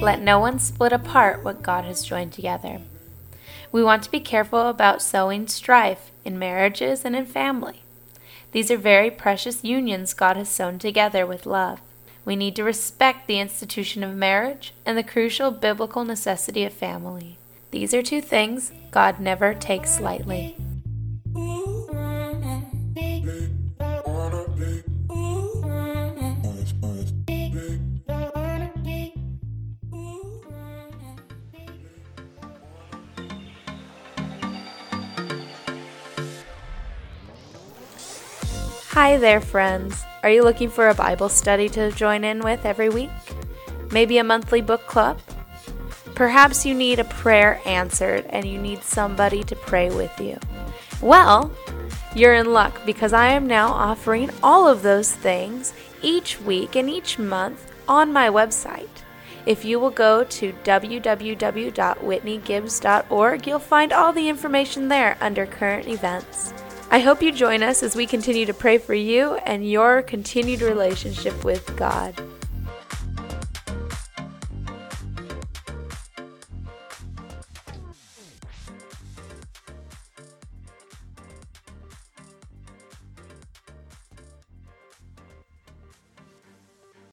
Let no one split apart what God has joined together. We want to be careful about sowing strife in marriages and in family. These are very precious unions God has sewn together with love. We need to respect the institution of marriage and the crucial biblical necessity of family. These are two things God never takes lightly. Hi there, friends. Are you looking for a Bible study to join in with every week? Maybe a monthly book club? Perhaps you need a prayer answered and you need somebody to pray with you. Well, you're in luck because I am now offering all of those things each week and each month on my website. If you will go to www.whitneygibbs.org, you'll find all the information there under current events. I hope you join us as we continue to pray for you and your continued relationship with God.